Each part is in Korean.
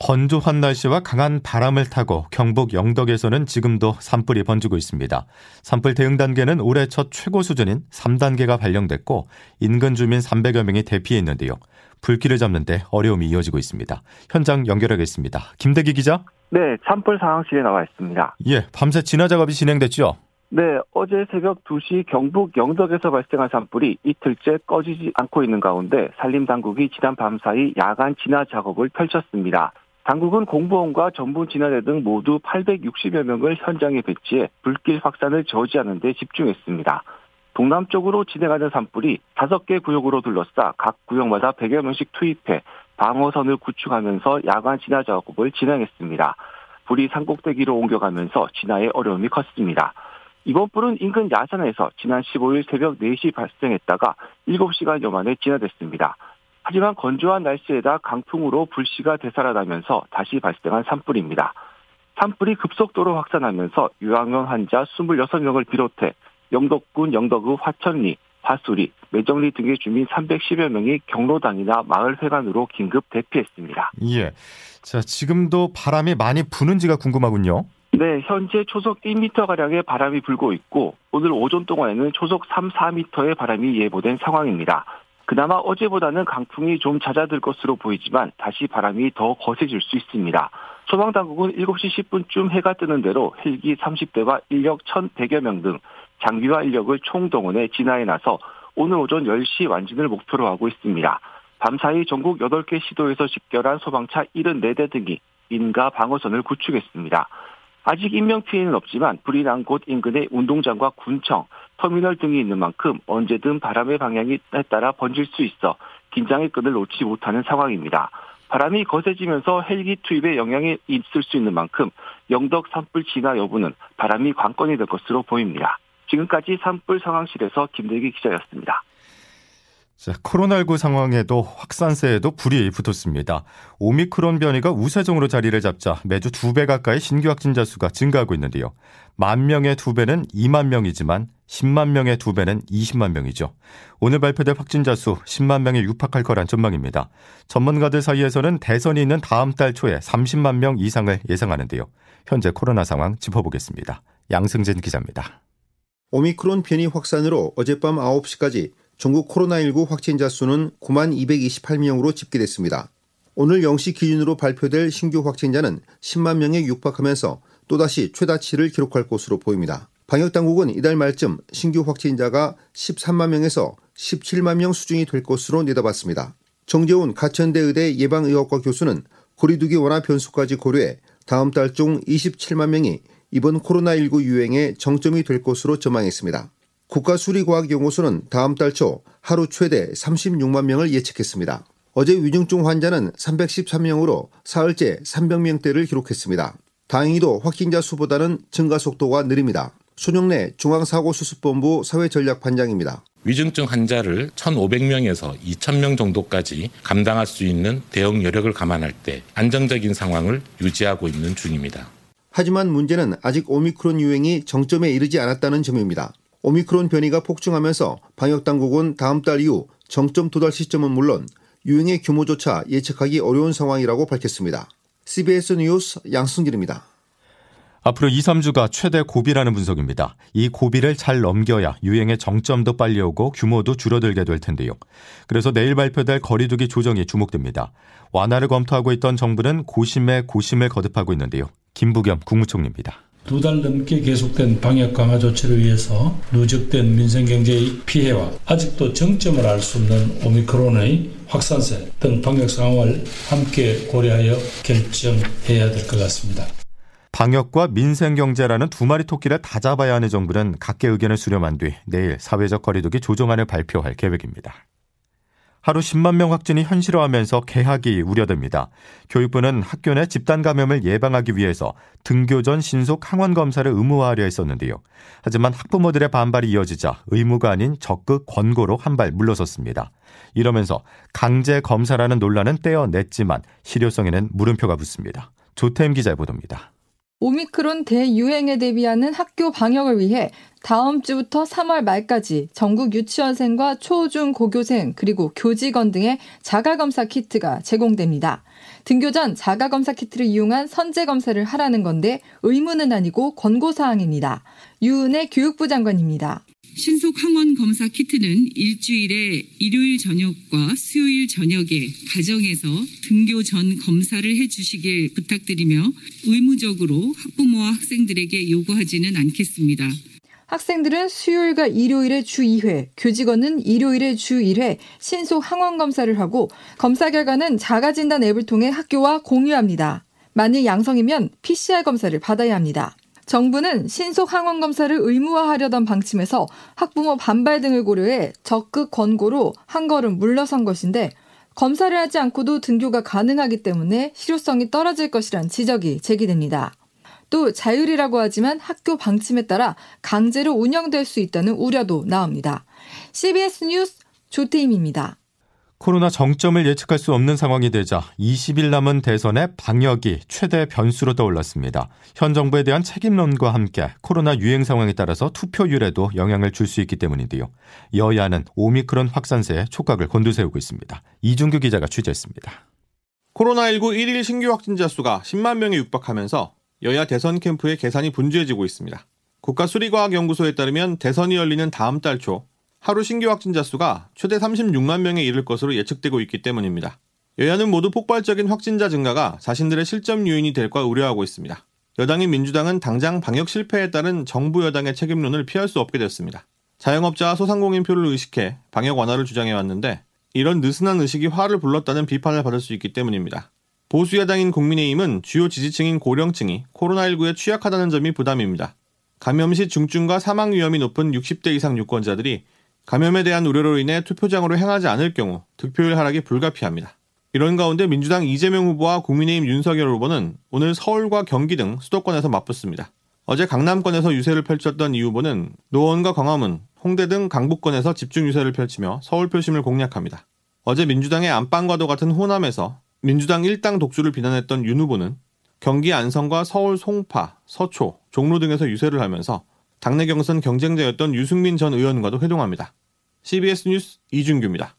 건조한 날씨와 강한 바람을 타고 경북 영덕에서는 지금도 산불이 번지고 있습니다. 산불 대응 단계는 올해 첫 최고 수준인 3단계가 발령됐고 인근 주민 300여 명이 대피해 있는데요. 불길을 잡는데 어려움이 이어지고 있습니다. 현장 연결하겠습니다. 김대기 기자. 네, 산불 상황실에 나와 있습니다. 예, 밤새 진화 작업이 진행됐죠. 네, 어제 새벽 2시 경북 영덕에서 발생한 산불이 이틀째 꺼지지 않고 있는 가운데 산림당국이 지난 밤사이 야간 진화 작업을 펼쳤습니다. 당국은 공무원과 전문 진화대 등 모두 860여 명을 현장에 배치해 불길 확산을 저지하는 데 집중했습니다. 동남쪽으로 진행하는 산불이 5개 구역으로 둘러싸 각 구역마다 100여 명씩 투입해 방어선을 구축하면서 야간 진화 작업을 진행했습니다. 불이 산꼭대기로 옮겨가면서 진화에 어려움이 컸습니다. 이번 불은 인근 야산에서 지난 15일 새벽 4시 발생했다가 7시간여 만에 진화됐습니다. 하지만 건조한 날씨에다 강풍으로 불씨가 되살아나면서 다시 발생한 산불입니다. 산불이 급속도로 확산하면서 유황염 환자 26명을 비롯해 영덕군 영덕읍 화천리, 화수리, 매정리 등의 주민 310여 명이 경로당이나 마을 회관으로 긴급 대피했습니다. 예. 자, 지금도 바람이 많이 부는지가 궁금하군요. 네, 현재 초속 1m가량의 바람이 불고 있고 오늘 오전 동안에는 초속 3, 4m의 바람이 예보된 상황입니다. 그나마 어제보다는 강풍이 좀 잦아들 것으로 보이지만 다시 바람이 더 거세질 수 있습니다. 소방당국은 7시 10분쯤 해가 뜨는 대로 헬기 30대와 인력 1,100여 명 등 장비와 인력을 총동원해 진화에 나서 오늘 오전 10시 완진을 목표로 하고 있습니다. 밤사이 전국 8개 시도에서 집결한 소방차 74대 등이 인가 방어선을 구축했습니다. 아직 인명 피해는 없지만 불이 난 곳 인근의 운동장과 군청, 터미널 등이 있는 만큼 언제든 바람의 방향에 따라 번질 수 있어 긴장의 끈을 놓지 못하는 상황입니다. 바람이 거세지면서 헬기 투입에 영향이 있을 수 있는 만큼 영덕 산불 진화 여부는 바람이 관건이 될 것으로 보입니다. 지금까지 산불 상황실에서 김대기 기자였습니다. 자, 코로나19 상황에도 확산세에도 불이 붙었습니다. 오미크론 변이가 우세종으로 자리를 잡자 매주 두 배 가까이 신규 확진자 수가 증가하고 있는데요. 만 명의 두 배는 2만 명이지만 10만 명의 두 배는 20만 명이죠. 오늘 발표될 확진자 수 10만 명에 육박할 거란 전망입니다. 전문가들 사이에서는 대선이 있는 다음 달 초에 30만 명 이상을 예상하는데요. 현재 코로나 상황 짚어보겠습니다. 양승진 기자입니다. 오미크론 변이 확산으로 어젯밤 9시까지 전국 코로나19 확진자 수는 9만 228명으로 집계됐습니다. 오늘 0시 기준으로 발표될 신규 확진자는 10만 명에 육박하면서 또다시 최다치를 기록할 것으로 보입니다. 방역당국은 이달 말쯤 신규 확진자가 13만 명에서 17만 명 수준이 될 것으로 내다봤습니다. 정재훈 가천대 의대 예방의학과 교수는 거리두기 원화 변수까지 고려해 다음 달 중 27만 명이 이번 코로나19 유행의 정점이 될 것으로 전망했습니다. 국가수리과학연구소는 다음 달 초 하루 최대 36만 명을 예측했습니다. 어제 위중증 환자는 313명으로 사흘째 300명대를 기록했습니다. 다행히도 확진자 수보다는 증가 속도가 느립니다. 손영래 중앙사고수습본부 사회전략반장입니다. 위중증 환자를 1,500명에서 2,000명 정도까지 감당할 수 있는 대응 여력을 감안할 때 안정적인 상황을 유지하고 있는 중입니다. 하지만 문제는 아직 오미크론 유행이 정점에 이르지 않았다는 점입니다. 오미크론 변이가 폭증하면서 방역당국은 다음 달 이후 정점 도달 시점은 물론 유행의 규모조차 예측하기 어려운 상황이라고 밝혔습니다. CBS 뉴스 양승길입니다. 앞으로 2, 3주가 최대 고비라는 분석입니다. 이 고비를 잘 넘겨야 유행의 정점도 빨리 오고 규모도 줄어들게 될 텐데요. 그래서 내일 발표될 거리두기 조정이 주목됩니다. 완화를 검토하고 있던 정부는 고심에 고심을 거듭하고 있는데요. 김부겸 국무총리입니다. 두 달 넘게 계속된 방역 강화 조치를 위해서 누적된 민생 경제의 피해와 아직도 정점을 알 수 없는 오미크론의 확산세 등 방역 상황을 함께 고려하여 결정해야 될 것 같습니다. 방역과 민생 경제라는 두 마리 토끼를 다 잡아야 하는 정부는 각계 의견을 수렴한 뒤 내일 사회적 거리두기 조정안을 발표할 계획입니다. 하루 10만 명 확진이 현실화하면서 개학이 우려됩니다. 교육부는 학교 내 집단 감염을 예방하기 위해서 등교 전 신속 항원 검사를 의무화하려 했었는데요. 하지만 학부모들의 반발이 이어지자 의무가 아닌 적극 권고로 한 발 물러섰습니다. 이러면서 강제 검사라는 논란은 떼어냈지만 실효성에는 물음표가 붙습니다. 조태임 기자의 보도입니다. 오미크론 대유행에 대비하는 학교 방역을 위해 다음 주부터 3월 말까지 전국 유치원생과 초중 고교생 그리고 교직원 등의 자가검사 키트가 제공됩니다. 등교 전 자가검사 키트를 이용한 선제 검사를 하라는 건데 의무는 아니고 권고사항입니다. 유은혜 교육부 장관입니다. 신속 항원 검사 키트는 일주일에 일요일 저녁과 수요일 저녁에 가정에서 등교 전 검사를 해주시길 부탁드리며 의무적으로 학부모와 학생들에게 요구하지는 않겠습니다. 학생들은 수요일과 일요일에 주 2회, 교직원은 일요일에 주 1회 신속 항원 검사를 하고 검사 결과는 자가진단 앱을 통해 학교와 공유합니다. 만일 양성이면 PCR 검사를 받아야 합니다. 정부는 신속 항원 검사를 의무화하려던 방침에서 학부모 반발 등을 고려해 적극 권고로 한 걸음 물러선 것인데 검사를 하지 않고도 등교가 가능하기 때문에 실효성이 떨어질 것이란 지적이 제기됩니다. 또 자율이라고 하지만 학교 방침에 따라 강제로 운영될 수 있다는 우려도 나옵니다. CBS 뉴스 조태임입니다. 코로나 정점을 예측할 수 없는 상황이 되자 20일 남은 대선의 방역이 최대 변수로 떠올랐습니다. 현 정부에 대한 책임론과 함께 코로나 유행 상황에 따라서 투표율에도 영향을 줄 수 있기 때문인데요. 여야는 오미크론 확산세에 촉각을 곤두세우고 있습니다. 이준규 기자가 취재했습니다. 코로나19 1일 신규 확진자 수가 10만 명에 육박하면서 여야 대선 캠프의 계산이 분주해지고 있습니다. 국가수리과학연구소에 따르면 대선이 열리는 다음 달 초 하루 신규 확진자 수가 최대 36만 명에 이를 것으로 예측되고 있기 때문입니다. 여야는 모두 폭발적인 확진자 증가가 자신들의 실점 요인이 될까 우려하고 있습니다. 여당인 민주당은 당장 방역 실패에 따른 정부 여당의 책임론을 피할 수 없게 됐습니다. 자영업자와 소상공인 표를 의식해 방역 완화를 주장해왔는데 이런 느슨한 의식이 화를 불렀다는 비판을 받을 수 있기 때문입니다. 보수 여당인 국민의힘은 주요 지지층인 고령층이 코로나19에 취약하다는 점이 부담입니다. 감염 시 중증과 사망 위험이 높은 60대 이상 유권자들이 감염에 대한 우려로 인해 투표장으로 행하지 않을 경우 득표율 하락이 불가피합니다. 이런 가운데 민주당 이재명 후보와 국민의힘 윤석열 후보는 오늘 서울과 경기 등 수도권에서 맞붙습니다. 어제 강남권에서 유세를 펼쳤던 이 후보는 노원과 광화문, 홍대 등 강북권에서 집중 유세를 펼치며 서울 표심을 공략합니다. 어제 민주당의 안방과도 같은 호남에서 민주당 일당 독주를 비난했던 윤 후보는 경기 안성과 서울 송파, 서초, 종로 등에서 유세를 하면서 당내 경선 경쟁자였던 유승민 전 의원과도 회동합니다. CBS 뉴스 이준규입니다.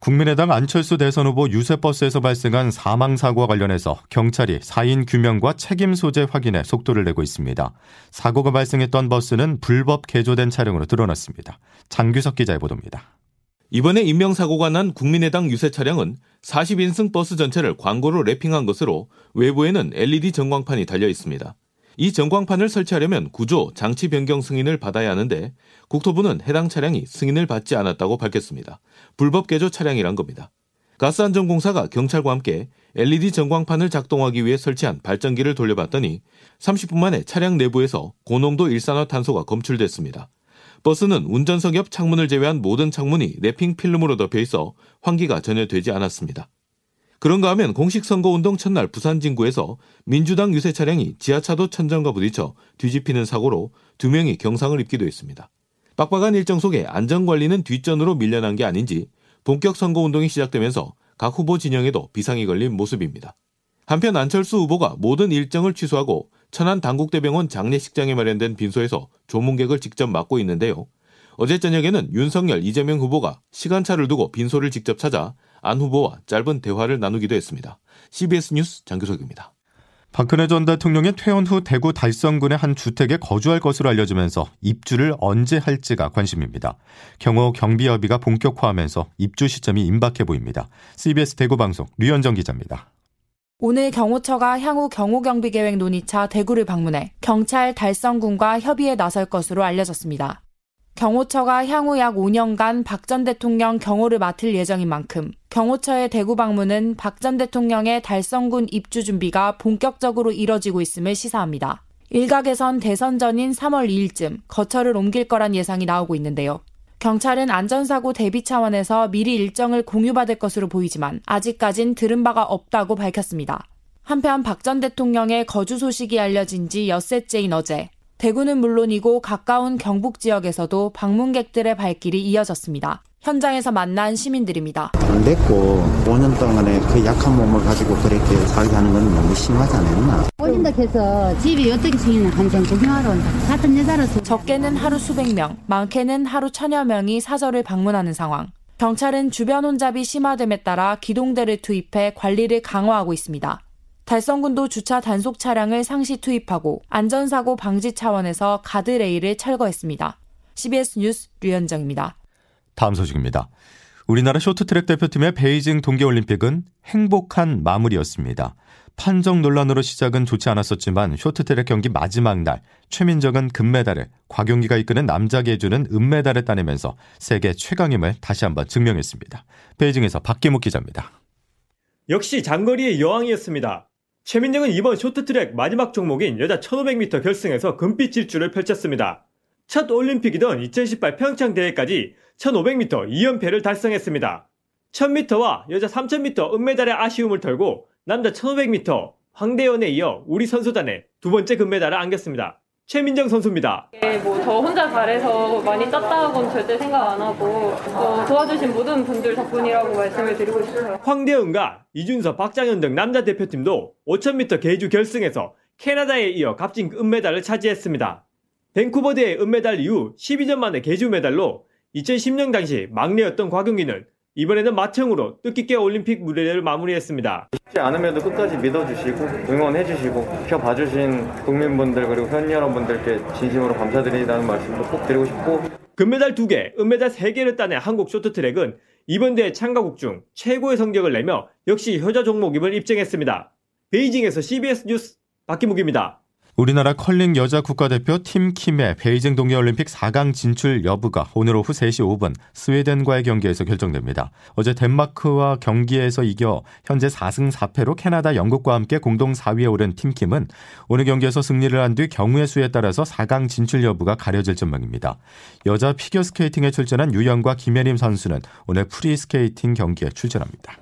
국민의당 안철수 대선 후보 유세버스에서 발생한 사망 사고와 관련해서 경찰이 사인 규명과 책임 소재 확인에 속도를 내고 있습니다. 사고가 발생했던 버스는 불법 개조된 차량으로 드러났습니다. 장규석 기자의 보도입니다. 이번에 인명사고가 난 국민의당 유세 차량은 40인승 버스 전체를 광고로 랩핑한 것으로 외부에는 LED 전광판이 달려 있습니다. 이 전광판을 설치하려면 구조, 장치 변경 승인을 받아야 하는데 국토부는 해당 차량이 승인을 받지 않았다고 밝혔습니다. 불법 개조 차량이란 겁니다. 가스안전공사가 경찰과 함께 LED 전광판을 작동하기 위해 설치한 발전기를 돌려봤더니 30분 만에 차량 내부에서 고농도 일산화탄소가 검출됐습니다. 버스는 운전석 옆 창문을 제외한 모든 창문이 랩핑 필름으로 덮여 있어 환기가 전혀 되지 않았습니다. 그런가 하면 공식 선거운동 첫날 부산 진구에서 민주당 유세 차량이 지하차도 천정과 부딪혀 뒤집히는 사고로 두 명이 경상을 입기도 했습니다. 빡빡한 일정 속에 안전관리는 뒷전으로 밀려난 게 아닌지 본격 선거운동이 시작되면서 각 후보 진영에도 비상이 걸린 모습입니다. 한편 안철수 후보가 모든 일정을 취소하고 천안 당국대병원 장례식장에 마련된 빈소에서 조문객을 직접 맡고 있는데요. 어제 저녁에는 윤석열, 이재명 후보가 시간차를 두고 빈소를 직접 찾아 안 후보와 짧은 대화를 나누기도 했습니다. CBS 뉴스 장규석입니다. 박근혜 전 대통령이 퇴원 후 대구 달성군의 한 주택에 거주할 것으로 알려지면서 입주를 언제 할지가 관심입니다. 경호 경비협의가 본격화하면서 입주 시점이 임박해 보입니다. CBS 대구 방송 류현정 기자입니다. 오늘 경호처가 향후 경호경비 계획 논의차 대구를 방문해 경찰 달성군과 협의에 나설 것으로 알려졌습니다. 경호처가 향후 약 5년간 박 전 대통령 경호를 맡을 예정인 만큼 경호처의 대구 방문은 박 전 대통령의 달성군 입주 준비가 본격적으로 이뤄지고 있음을 시사합니다. 일각에선 대선 전인 3월 2일쯤 거처를 옮길 거란 예상이 나오고 있는데요. 경찰은 안전사고 대비 차원에서 미리 일정을 공유받을 것으로 보이지만 아직까진 들은 바가 없다고 밝혔습니다. 한편 박 전 대통령의 거주 소식이 알려진 지 엿새째인 어제 대구는 물론이고 가까운 경북 지역에서도 방문객들의 발길이 이어졌습니다. 현장에서 만난 시민들입니다. 안 됐고 5년 동안에 그 약한 몸을 가지고 그렇게 살게 하는 건 너무 심하지 않았나? 오신다 해서 집이 어떻게 생기나 한장 구경하러 온다. 같은 여자로서 적게는 하루 수백 명, 많게는 하루 천여 명이 사저를 방문하는 상황. 경찰은 주변 혼잡이 심화됨에 따라 기동대를 투입해 관리를 강화하고 있습니다. 달성군도 주차 단속 차량을 상시 투입하고 안전사고 방지 차원에서 가드레일을 철거했습니다. CBS 뉴스 류현정입니다. 다음 소식입니다. 우리나라 쇼트트랙 대표팀의 베이징 동계올림픽은 행복한 마무리였습니다. 판정 논란으로 시작은 좋지 않았었지만 쇼트트랙 경기 마지막 날 최민정은 금메달을 곽용기가 이끄는 남자 계주는 은메달을 따내면서 세계 최강임을 다시 한번 증명했습니다. 베이징에서 박기묵 기자입니다. 역시 장거리의 여왕이었습니다. 최민정은 이번 쇼트트랙 마지막 종목인 여자 1500m 결승에서 금빛 질주를 펼쳤습니다. 첫 올림픽이던 2018 평창 대회까지 1500m 2연패를 달성했습니다. 1000m와 여자 3000m 은메달의 아쉬움을 털고 남자 1500m 황대연에 이어 우리 선수단에 두 번째 금메달을 안겼습니다. 최민정 선수입니다. 네, 뭐저 혼자 잘해서 많이 땄다고는 절대 생각 안 하고 어, 도와주신 모든 분들 덕분이라고 말씀을 드리고 싶어요. 황대은과 이준서, 박장현 등 남자 대표팀도 5000m 계주 결승에서 캐나다에 이어 값진 은메달을 차지했습니다. 밴쿠버 대회 은메달 이후 12년 만에 계주 메달로 2010년 당시 막내였던 곽용기는 이번에는 맏형으로 뜻깊게 올림픽 무대를 마무리했습니다. 쉽지 않음에도 끝까지 믿어주시고 응원해주시고 지켜봐주신 국민분들 그리고 팬 여러분들께 진심으로 감사드리다는 말씀도 꼭 드리고 싶고 금메달 2개, 은메달 3개를 따낸 한국 쇼트트랙은 이번 대회 참가국 중 최고의 성적을 내며 역시 효자 종목임을 입증했습니다. 베이징에서 CBS 뉴스 박기묵입니다. 우리나라 컬링 여자 국가대표 팀 킴의 베이징 동계올림픽 4강 진출 여부가 오늘 오후 3시 5분 스웨덴과의 경기에서 결정됩니다. 어제 덴마크와 경기에서 이겨 현재 4승 4패로 캐나다, 영국과 함께 공동 4위에 오른 팀 킴은 오늘 경기에서 승리를 한 뒤 경우의 수에 따라서 4강 진출 여부가 가려질 전망입니다. 여자 피겨스케이팅에 출전한 유영과 김예림 선수는 오늘 프리스케이팅 경기에 출전합니다.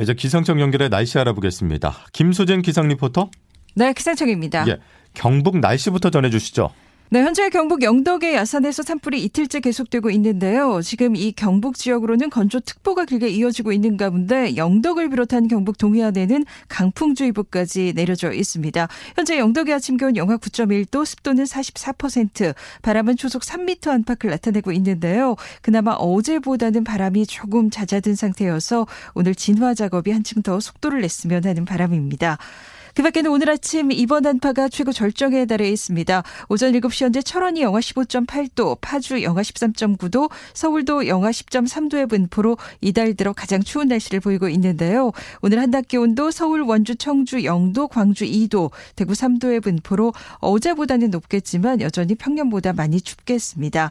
이제 기상청 연결해 날씨 알아보겠습니다. 김수진 기상 리포터. 네, 기상청입니다. 예. 경북 날씨부터 전해주시죠. 네, 현재 경북 영덕의 야산에서 산불이 이틀째 계속되고 있는데요. 지금 이 경북 지역으로는 건조특보가 길게 이어지고 있는 가운데 영덕을 비롯한 경북 동해안에는 강풍주의보까지 내려져 있습니다. 현재 영덕의 아침 기온 영하 9.1도, 습도는 44%, 바람은 초속 3m 안팎을 나타내고 있는데요. 그나마 어제보다는 바람이 조금 잦아든 상태여서 오늘 진화 작업이 한층 더 속도를 냈으면 하는 바람입니다. 그 밖에는 오늘 아침 이번 한파가 최고 절정에 달해 있습니다. 오전 7시 현재 철원이 영하 15.8도, 파주 영하 13.9도, 서울도 영하 10.3도의 분포로 이달 들어 가장 추운 날씨를 보이고 있는데요. 오늘 한낮 기온도 서울, 원주, 청주, 영도, 광주 2도, 대구 3도의 분포로 어제보다는 높겠지만 여전히 평년보다 많이 춥겠습니다.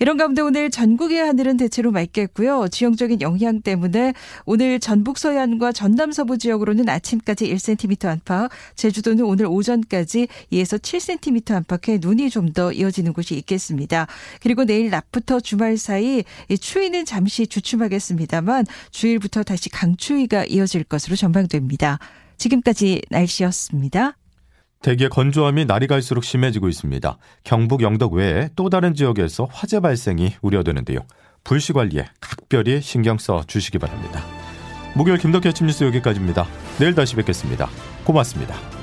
이런 가운데 오늘 전국의 하늘은 대체로 맑겠고요. 지형적인 영향 때문에 오늘 전북 서해안과 전남 서부 지역으로는 아침까지 1cm 안팎, 제주도는 오늘 오전까지 2에서 7cm 안팎의 눈이 좀 더 이어지는 곳이 있겠습니다. 그리고 내일 낮부터 주말 사이 추위는 잠시 주춤하겠습니다만 주일부터 다시 강추위가 이어질 것으로 전망됩니다. 지금까지 날씨였습니다. 대기의 건조함이 날이 갈수록 심해지고 있습니다. 경북 영덕 외에 또 다른 지역에서 화재 발생이 우려되는데요. 불씨 관리에 각별히 신경 써 주시기 바랍니다. 목요일 김덕희 아침 뉴스 여기까지입니다. 내일 다시 뵙겠습니다. 고맙습니다.